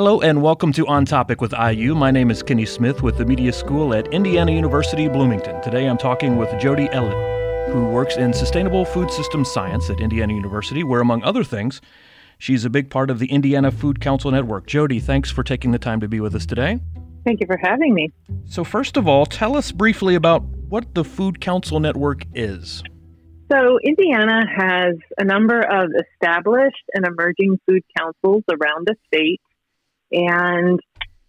Hello and welcome to On Topic with IU. My name is Kenny Smith with the Media School at Indiana University Bloomington. Today I'm talking with Jodee Ellett, who works in Sustainable Food System Science at Indiana University, where, among other things, she's a big part of the Indiana Food Council Network. Jodee, thanks for taking the time to be with us today. Thank you for having me. So, first of all, tell us briefly about what the Food Council Network is. So, Indiana has a number of established and emerging food councils around the state and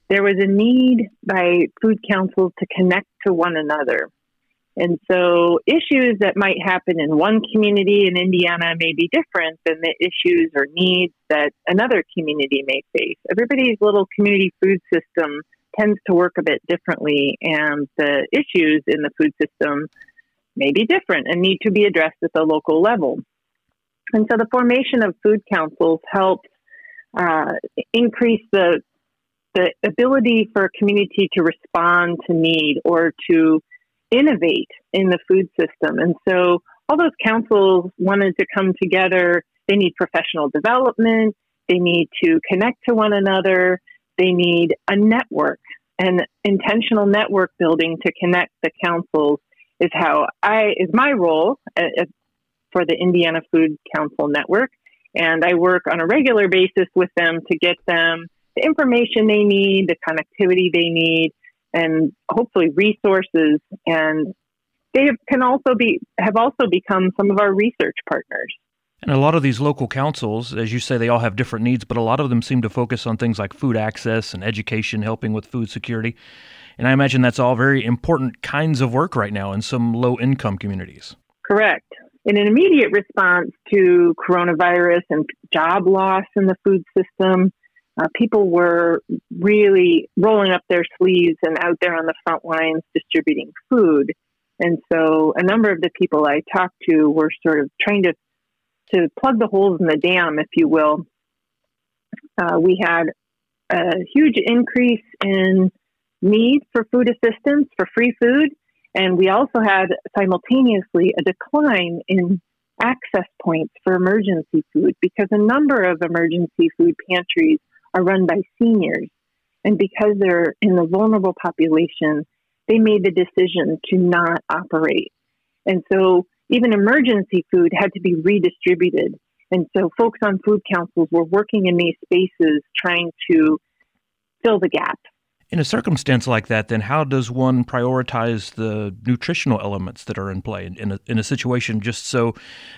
there was a need by food councils to connect to one another. And so issues that might happen in one community in Indiana may be different than the issues or needs that another community may face. Everybody's little community food system tends to work a bit differently, and the issues in the food system may be different and need to be addressed at the local level. And so the formation of food councils helps uh, increase the the ability for a community to respond to need or to innovate in the food system. And so all those councils wanted to come together. They need professional development. They need to connect to one another. They need a network and intentional network building to connect the councils is how I is my role uh, uh, for the Indiana Food Council Network. And I work on a regular basis with them to get them the information they need, the connectivity they need, and hopefully resources. And they can also be have also become some of our research partners. And a lot of these local councils, as you say, they all have different needs, but a lot of them seem to focus on things like food access and education, helping with food security. And I imagine that's all very important kinds of work right now in some low income communities. Correct in an immediate response to coronavirus and job loss in the food system, uh, people were really rolling up their sleeves and out there on the front lines distributing food. And so a number of the people I talked to were sort of trying to to plug the holes in the dam, if you will. Uh, we had a huge increase in need for food assistance for free food and we also had simultaneously a decline in access points for emergency food because a number of emergency food pantries are run by seniors. And because they're in the vulnerable population, they made the decision to not operate. And so even emergency food had to be redistributed. And so folks on food councils were working in these spaces trying to fill the gap in a circumstance like that, then how does one prioritize the nutritional elements that are in play in, a, in a situation just so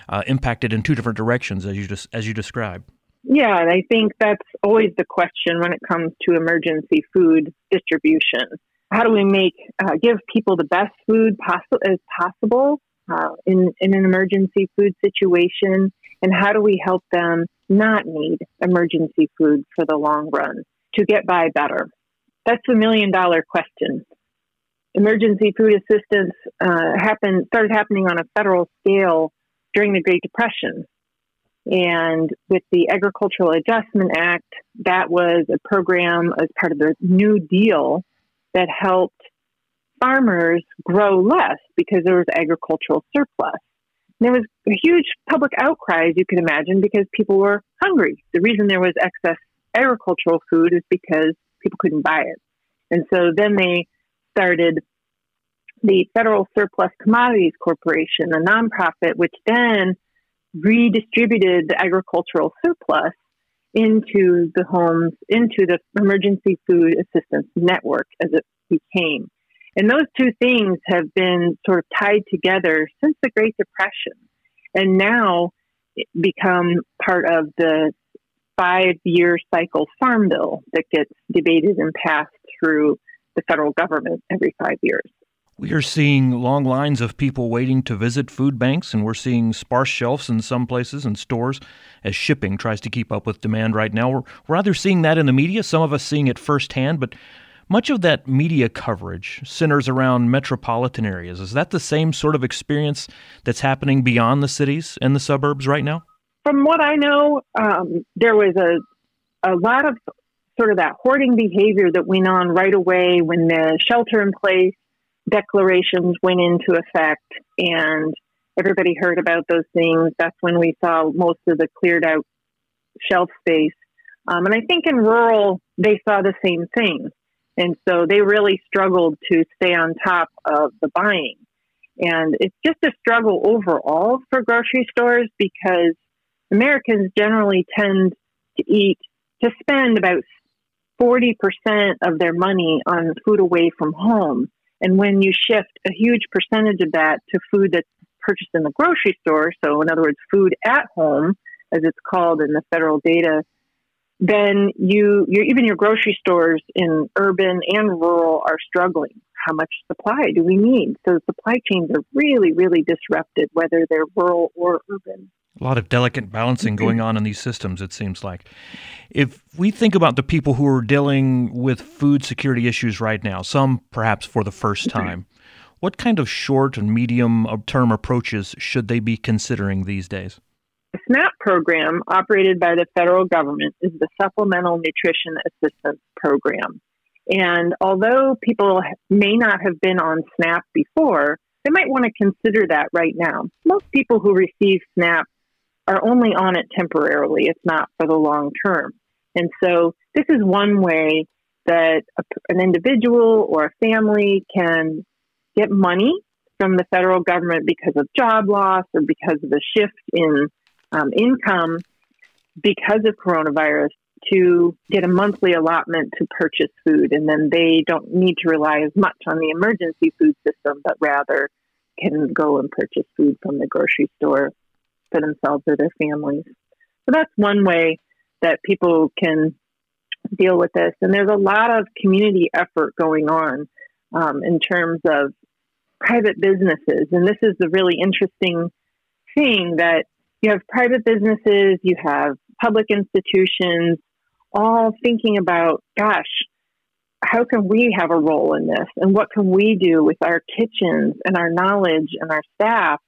uh, impacted in two different directions as you just as you described? Yeah, and I think that's always the question when it comes to emergency food distribution. How do we make uh, give people the best food possible as possible uh, in in an emergency food situation, and how do we help them not need emergency food for the long run to get by better? That's the million dollar question. Emergency food assistance uh, happened started happening on a federal scale during the Great Depression, and with the Agricultural Adjustment Act, that was a program as part of the New Deal that helped farmers grow less because there was agricultural surplus. And there was a huge public outcry, as you can imagine, because people were hungry. The reason there was excess agricultural food is because people couldn't buy it. And so then they started the Federal Surplus Commodities Corporation, a nonprofit, which then redistributed the agricultural surplus into the homes, into the emergency food assistance network as it became. And those two things have been sort of tied together since the Great Depression and now become part of the five year cycle farm bill that gets debated and passed through the federal government every five years. We are seeing long lines of people waiting to visit food banks, and we're seeing sparse shelves in some places and stores as shipping tries to keep up with demand right now. We're, we're either seeing that in the media, some of us seeing it firsthand, but much of that media coverage centers around metropolitan areas. Is that the same sort of experience that's happening beyond the cities and the suburbs right now? From what I know, um, there was a, a lot of sort of that hoarding behavior that went on right away when the shelter in place declarations went into effect and everybody heard about those things. That's when we saw most of the cleared out shelf space. Um, and I think in rural, they saw the same thing. And so they really struggled to stay on top of the buying. And it's just a struggle overall for grocery stores because Americans generally tend to eat, to spend about 40% of their money on food away from home. And when you shift a huge percentage of that to food that's purchased in the grocery store, so in other words, food at home, as it's called in the federal data, then you, even your grocery stores in urban and rural are struggling. How much supply do we need? So supply chains are really, really disrupted, whether they're rural or urban. A lot of delicate balancing going on in these systems, it seems like. If we think about the people who are dealing with food security issues right now, some perhaps for the first time, what kind of short and medium term approaches should they be considering these days? The SNAP program, operated by the federal government, is the Supplemental Nutrition Assistance Program. And although people may not have been on SNAP before, they might want to consider that right now. Most people who receive SNAP are only on it temporarily. It's not for the long term. And so this is one way that a, an individual or a family can get money from the federal government because of job loss or because of a shift in um, income because of coronavirus to get a monthly allotment to purchase food. And then they don't need to rely as much on the emergency food system, but rather can go and purchase food from the grocery store for themselves or their families. So that's one way that people can deal with this. And there's a lot of community effort going on um, in terms of private businesses. And this is the really interesting thing that you have private businesses, you have public institutions, all thinking about, gosh, how can we have a role in this? And what can we do with our kitchens and our knowledge and our staff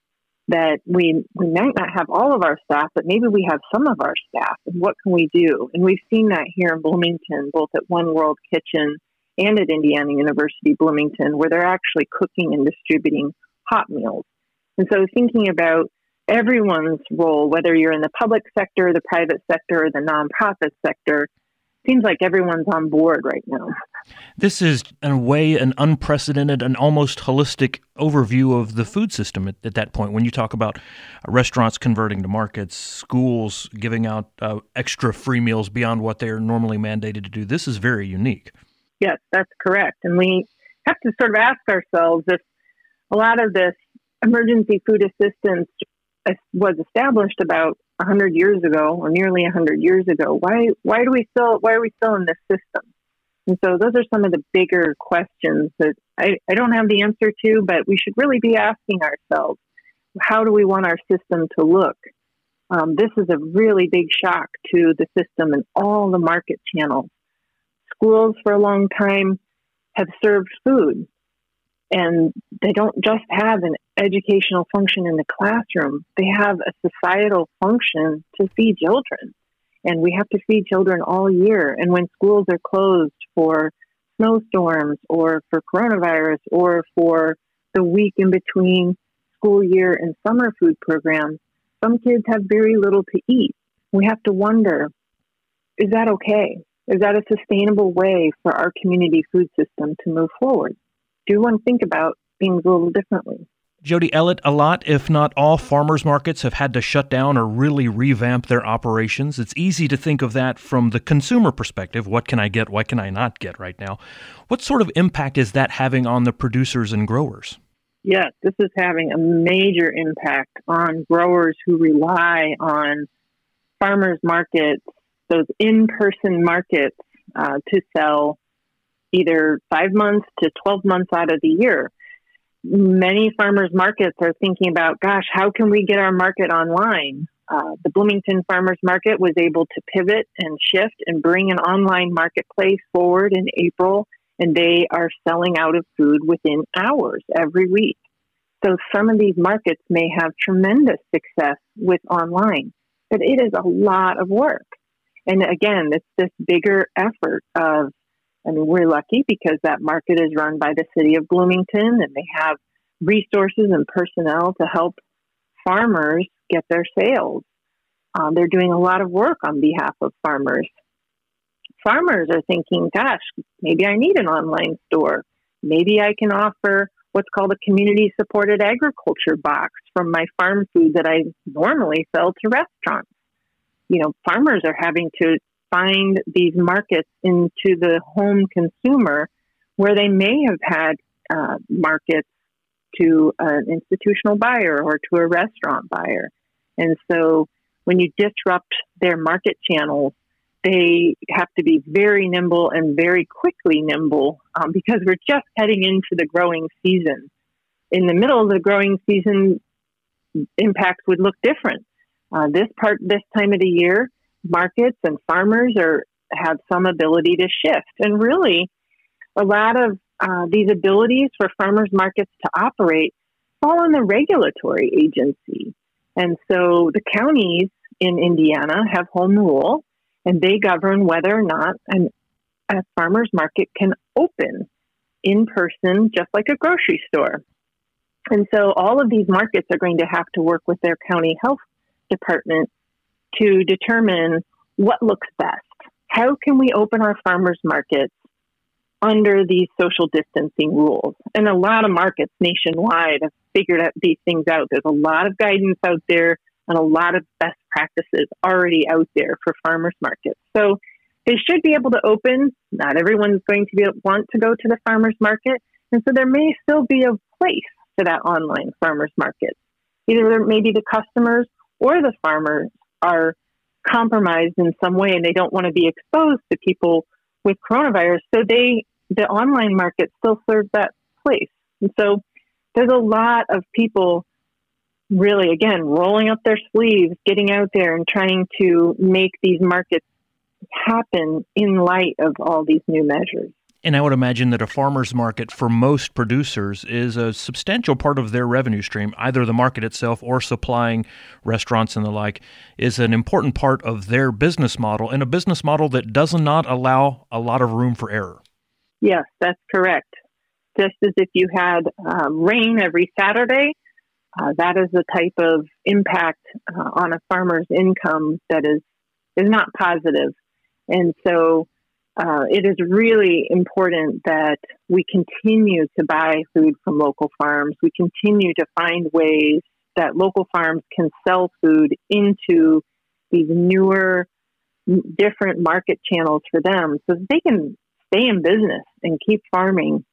that we we might not have all of our staff, but maybe we have some of our staff. And what can we do? And we've seen that here in Bloomington, both at One World Kitchen and at Indiana University Bloomington, where they're actually cooking and distributing hot meals. And so thinking about everyone's role, whether you're in the public sector, the private sector, or the nonprofit sector, seems like everyone's on board right now. This is, in a way, an unprecedented and almost holistic overview of the food system at, at that point. When you talk about restaurants converting to markets, schools giving out uh, extra free meals beyond what they're normally mandated to do, this is very unique. Yes, that's correct. And we have to sort of ask ourselves if a lot of this emergency food assistance was established about 100 years ago or nearly 100 years ago why why do we still why are we still in this system and so those are some of the bigger questions that I, I don't have the answer to but we should really be asking ourselves how do we want our system to look? Um, this is a really big shock to the system and all the market channels. Schools for a long time have served food and they don't just have an educational function in the classroom, they have a societal function to feed children. And we have to feed children all year. And when schools are closed for snowstorms or for coronavirus or for the week in between school year and summer food programs, some kids have very little to eat. We have to wonder is that okay? Is that a sustainable way for our community food system to move forward? do to think about things a little differently. Jodee Ellett, a lot, if not all, farmers markets have had to shut down or really revamp their operations. It's easy to think of that from the consumer perspective. What can I get? What can I not get right now? What sort of impact is that having on the producers and growers? Yes, this is having a major impact on growers who rely on farmers markets, those in person markets, uh, to sell either five months to 12 months out of the year. Many farmers markets are thinking about, gosh, how can we get our market online? Uh, the Bloomington Farmers Market was able to pivot and shift and bring an online marketplace forward in April, and they are selling out of food within hours every week. So some of these markets may have tremendous success with online, but it is a lot of work. And again, it's this bigger effort of I mean, we're lucky because that market is run by the city of Bloomington and they have resources and personnel to help farmers get their sales. Um, they're doing a lot of work on behalf of farmers. farmers are thinking, gosh, maybe I need an online store. Maybe I can offer what's called a community supported agriculture box from my farm food that I normally sell to restaurants. You know, farmers are having to find these markets into the home consumer where they may have had uh, markets to an institutional buyer or to a restaurant buyer. And so when you disrupt their market channels, they have to be very nimble and very quickly nimble um, because we're just heading into the growing season. In the middle of the growing season, impacts would look different. Uh, this part, this time of the year, markets and farmers are have some ability to shift, and really, a lot of uh, these abilities for farmers markets to operate fall on the regulatory agency. And so the counties in Indiana have home rule and they govern whether or not an, a farmer's market can open in person, just like a grocery store. And so all of these markets are going to have to work with their county health department to determine what looks best. How can we open our farmers markets under these social distancing rules. And a lot of markets nationwide have figured out these things out. There's a lot of guidance out there and a lot of best practices already out there for farmers markets. So they should be able to open. Not everyone's going to be, want to go to the farmers market. And so there may still be a place for that online farmers market. Either maybe the customers or the farmers are compromised in some way and they don't want to be exposed to people with coronavirus. So they, the online market still serves that place. And so there's a lot of people really, again, rolling up their sleeves, getting out there and trying to make these markets happen in light of all these new measures. And I would imagine that a farmer's market for most producers is a substantial part of their revenue stream. Either the market itself or supplying restaurants and the like is an important part of their business model and a business model that does not allow a lot of room for error. Yes, that's correct. Just as if you had um, rain every Saturday, uh, that is the type of impact uh, on a farmer's income that is is not positive. And so uh, it is really important that we continue to buy food from local farms. We continue to find ways that local farms can sell food into these newer, different market channels for them so they can stay in business and keep farming.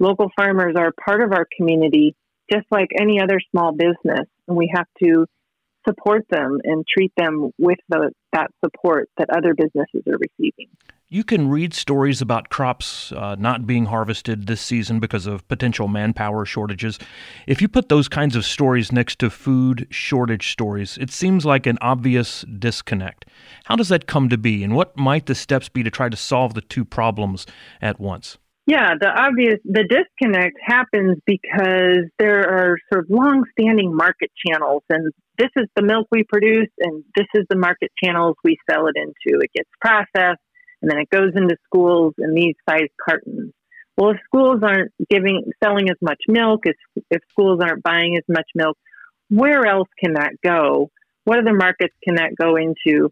Local farmers are part of our community just like any other small business, and we have to support them and treat them with the, that support that other businesses are receiving. You can read stories about crops uh, not being harvested this season because of potential manpower shortages. If you put those kinds of stories next to food shortage stories, it seems like an obvious disconnect. How does that come to be, and what might the steps be to try to solve the two problems at once? Yeah, the obvious the disconnect happens because there are sort of long-standing market channels, and this is the milk we produce, and this is the market channels we sell it into. It gets processed and then it goes into schools in these size cartons. Well, if schools aren't giving selling as much milk, if if schools aren't buying as much milk, where else can that go? What other markets can that go into?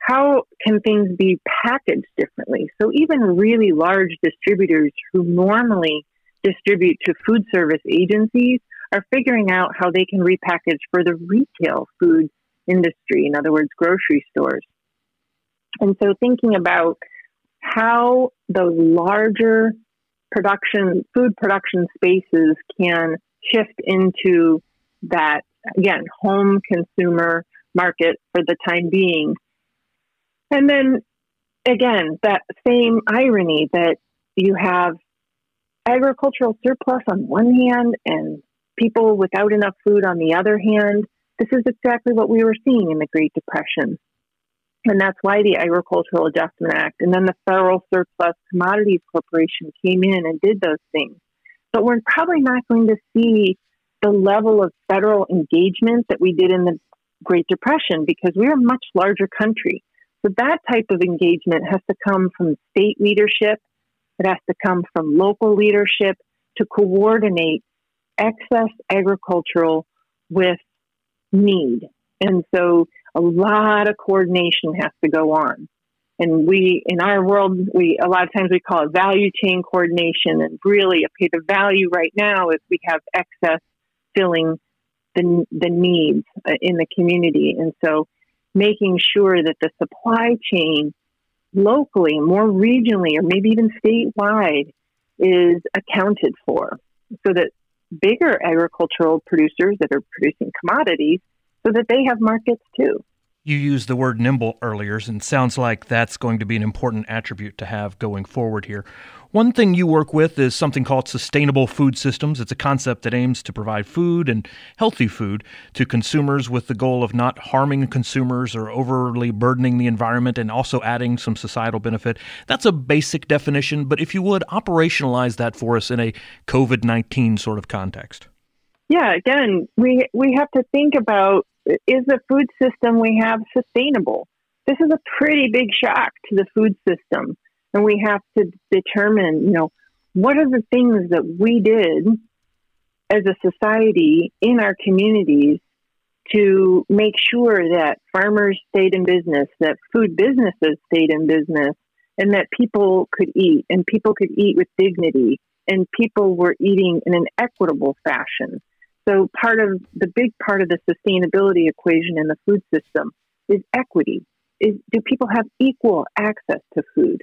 How can things be packaged differently? So even really large distributors who normally distribute to food service agencies are figuring out how they can repackage for the retail food industry, in other words, grocery stores. And so thinking about how those larger production, food production spaces can shift into that, again, home consumer market for the time being. And then again, that same irony that you have agricultural surplus on one hand and people without enough food on the other hand. This is exactly what we were seeing in the Great Depression. And that's why the Agricultural Adjustment Act and then the Federal Surplus Commodities Corporation came in and did those things. But we're probably not going to see the level of federal engagement that we did in the Great Depression because we're a much larger country. So that type of engagement has to come from state leadership, it has to come from local leadership to coordinate excess agricultural with need. And so a lot of coordination has to go on. And we, in our world, we a lot of times we call it value chain coordination. And really, okay, the value right now is we have excess filling the the needs uh, in the community, and so making sure that the supply chain locally, more regionally, or maybe even statewide, is accounted for, so that bigger agricultural producers that are producing commodities, so that they have markets too. You used the word nimble earlier, and sounds like that's going to be an important attribute to have going forward here. One thing you work with is something called sustainable food systems. It's a concept that aims to provide food and healthy food to consumers with the goal of not harming consumers or overly burdening the environment and also adding some societal benefit. That's a basic definition, but if you would operationalize that for us in a COVID 19 sort of context. Yeah, again, we, we have to think about is the food system we have sustainable? This is a pretty big shock to the food system. And we have to determine, you know, what are the things that we did as a society in our communities to make sure that farmers stayed in business, that food businesses stayed in business, and that people could eat and people could eat with dignity and people were eating in an equitable fashion. So part of the big part of the sustainability equation in the food system is equity. Is do people have equal access to food?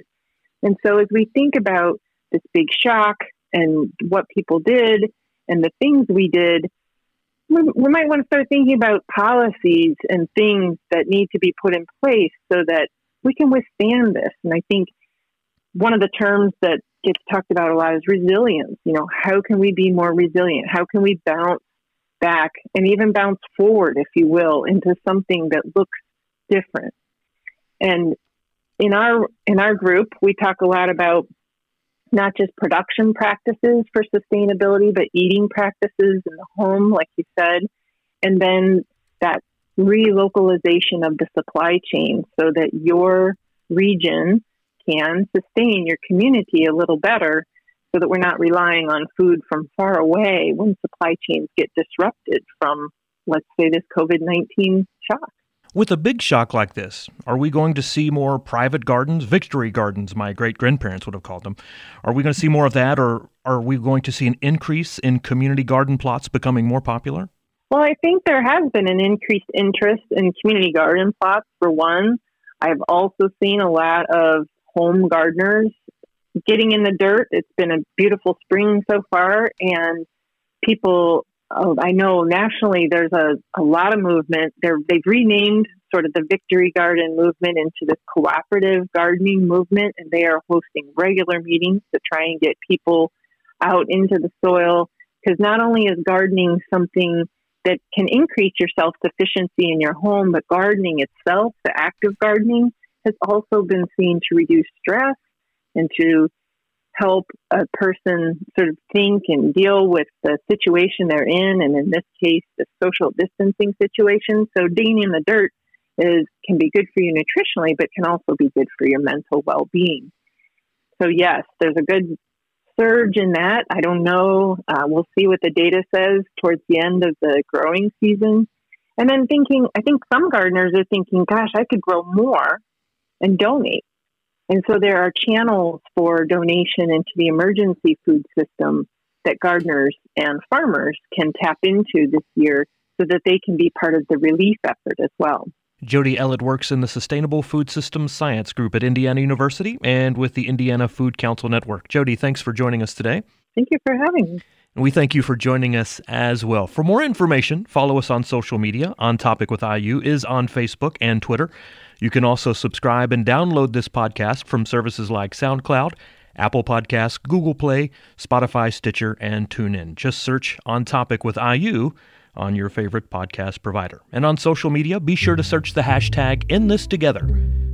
And so as we think about this big shock and what people did and the things we did, we, we might want to start thinking about policies and things that need to be put in place so that we can withstand this. And I think one of the terms that gets talked about a lot is resilience. You know, how can we be more resilient? How can we bounce back and even bounce forward, if you will, into something that looks different. And in our in our group, we talk a lot about not just production practices for sustainability, but eating practices in the home, like you said, and then that relocalization of the supply chain so that your region can sustain your community a little better so that we're not relying on food from far away when supply chains get disrupted from, let's say, this COVID 19 shock. With a big shock like this, are we going to see more private gardens, victory gardens, my great grandparents would have called them? Are we going to see more of that, or are we going to see an increase in community garden plots becoming more popular? Well, I think there has been an increased interest in community garden plots, for one. I've also seen a lot of home gardeners getting in the dirt. It's been a beautiful spring so far, and people, oh, I know nationally, there's a, a lot of movement. They're, they've renamed sort of the Victory Garden movement into the cooperative gardening movement, and they are hosting regular meetings to try and get people out into the soil. Because not only is gardening something that can increase your self sufficiency in your home, but gardening itself, the act of gardening, has also been seen to reduce stress and to help a person sort of think and deal with the situation they're in, and in this case, the social distancing situation. So, digging in the dirt is can be good for you nutritionally, but can also be good for your mental well-being. So, yes, there's a good surge in that. I don't know. Uh, we'll see what the data says towards the end of the growing season. And then thinking, I think some gardeners are thinking, gosh, I could grow more and donate. And so there are channels for donation into the emergency food system that gardeners and farmers can tap into this year so that they can be part of the relief effort as well. Jodee Ellett works in the Sustainable Food Systems Science Group at Indiana University and with the Indiana Food Council Network. Jodee, thanks for joining us today. Thank you for having me. And we thank you for joining us as well. For more information, follow us on social media. On Topic with IU is on Facebook and Twitter. You can also subscribe and download this podcast from services like SoundCloud, Apple Podcasts, Google Play, Spotify, Stitcher, and TuneIn. Just search On Topic with IU on your favorite podcast provider. And on social media, be sure to search the hashtag In This Together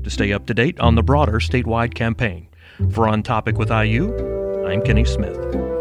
to stay up to date on the broader statewide campaign. For On Topic with IU, I'm Kenny Smith.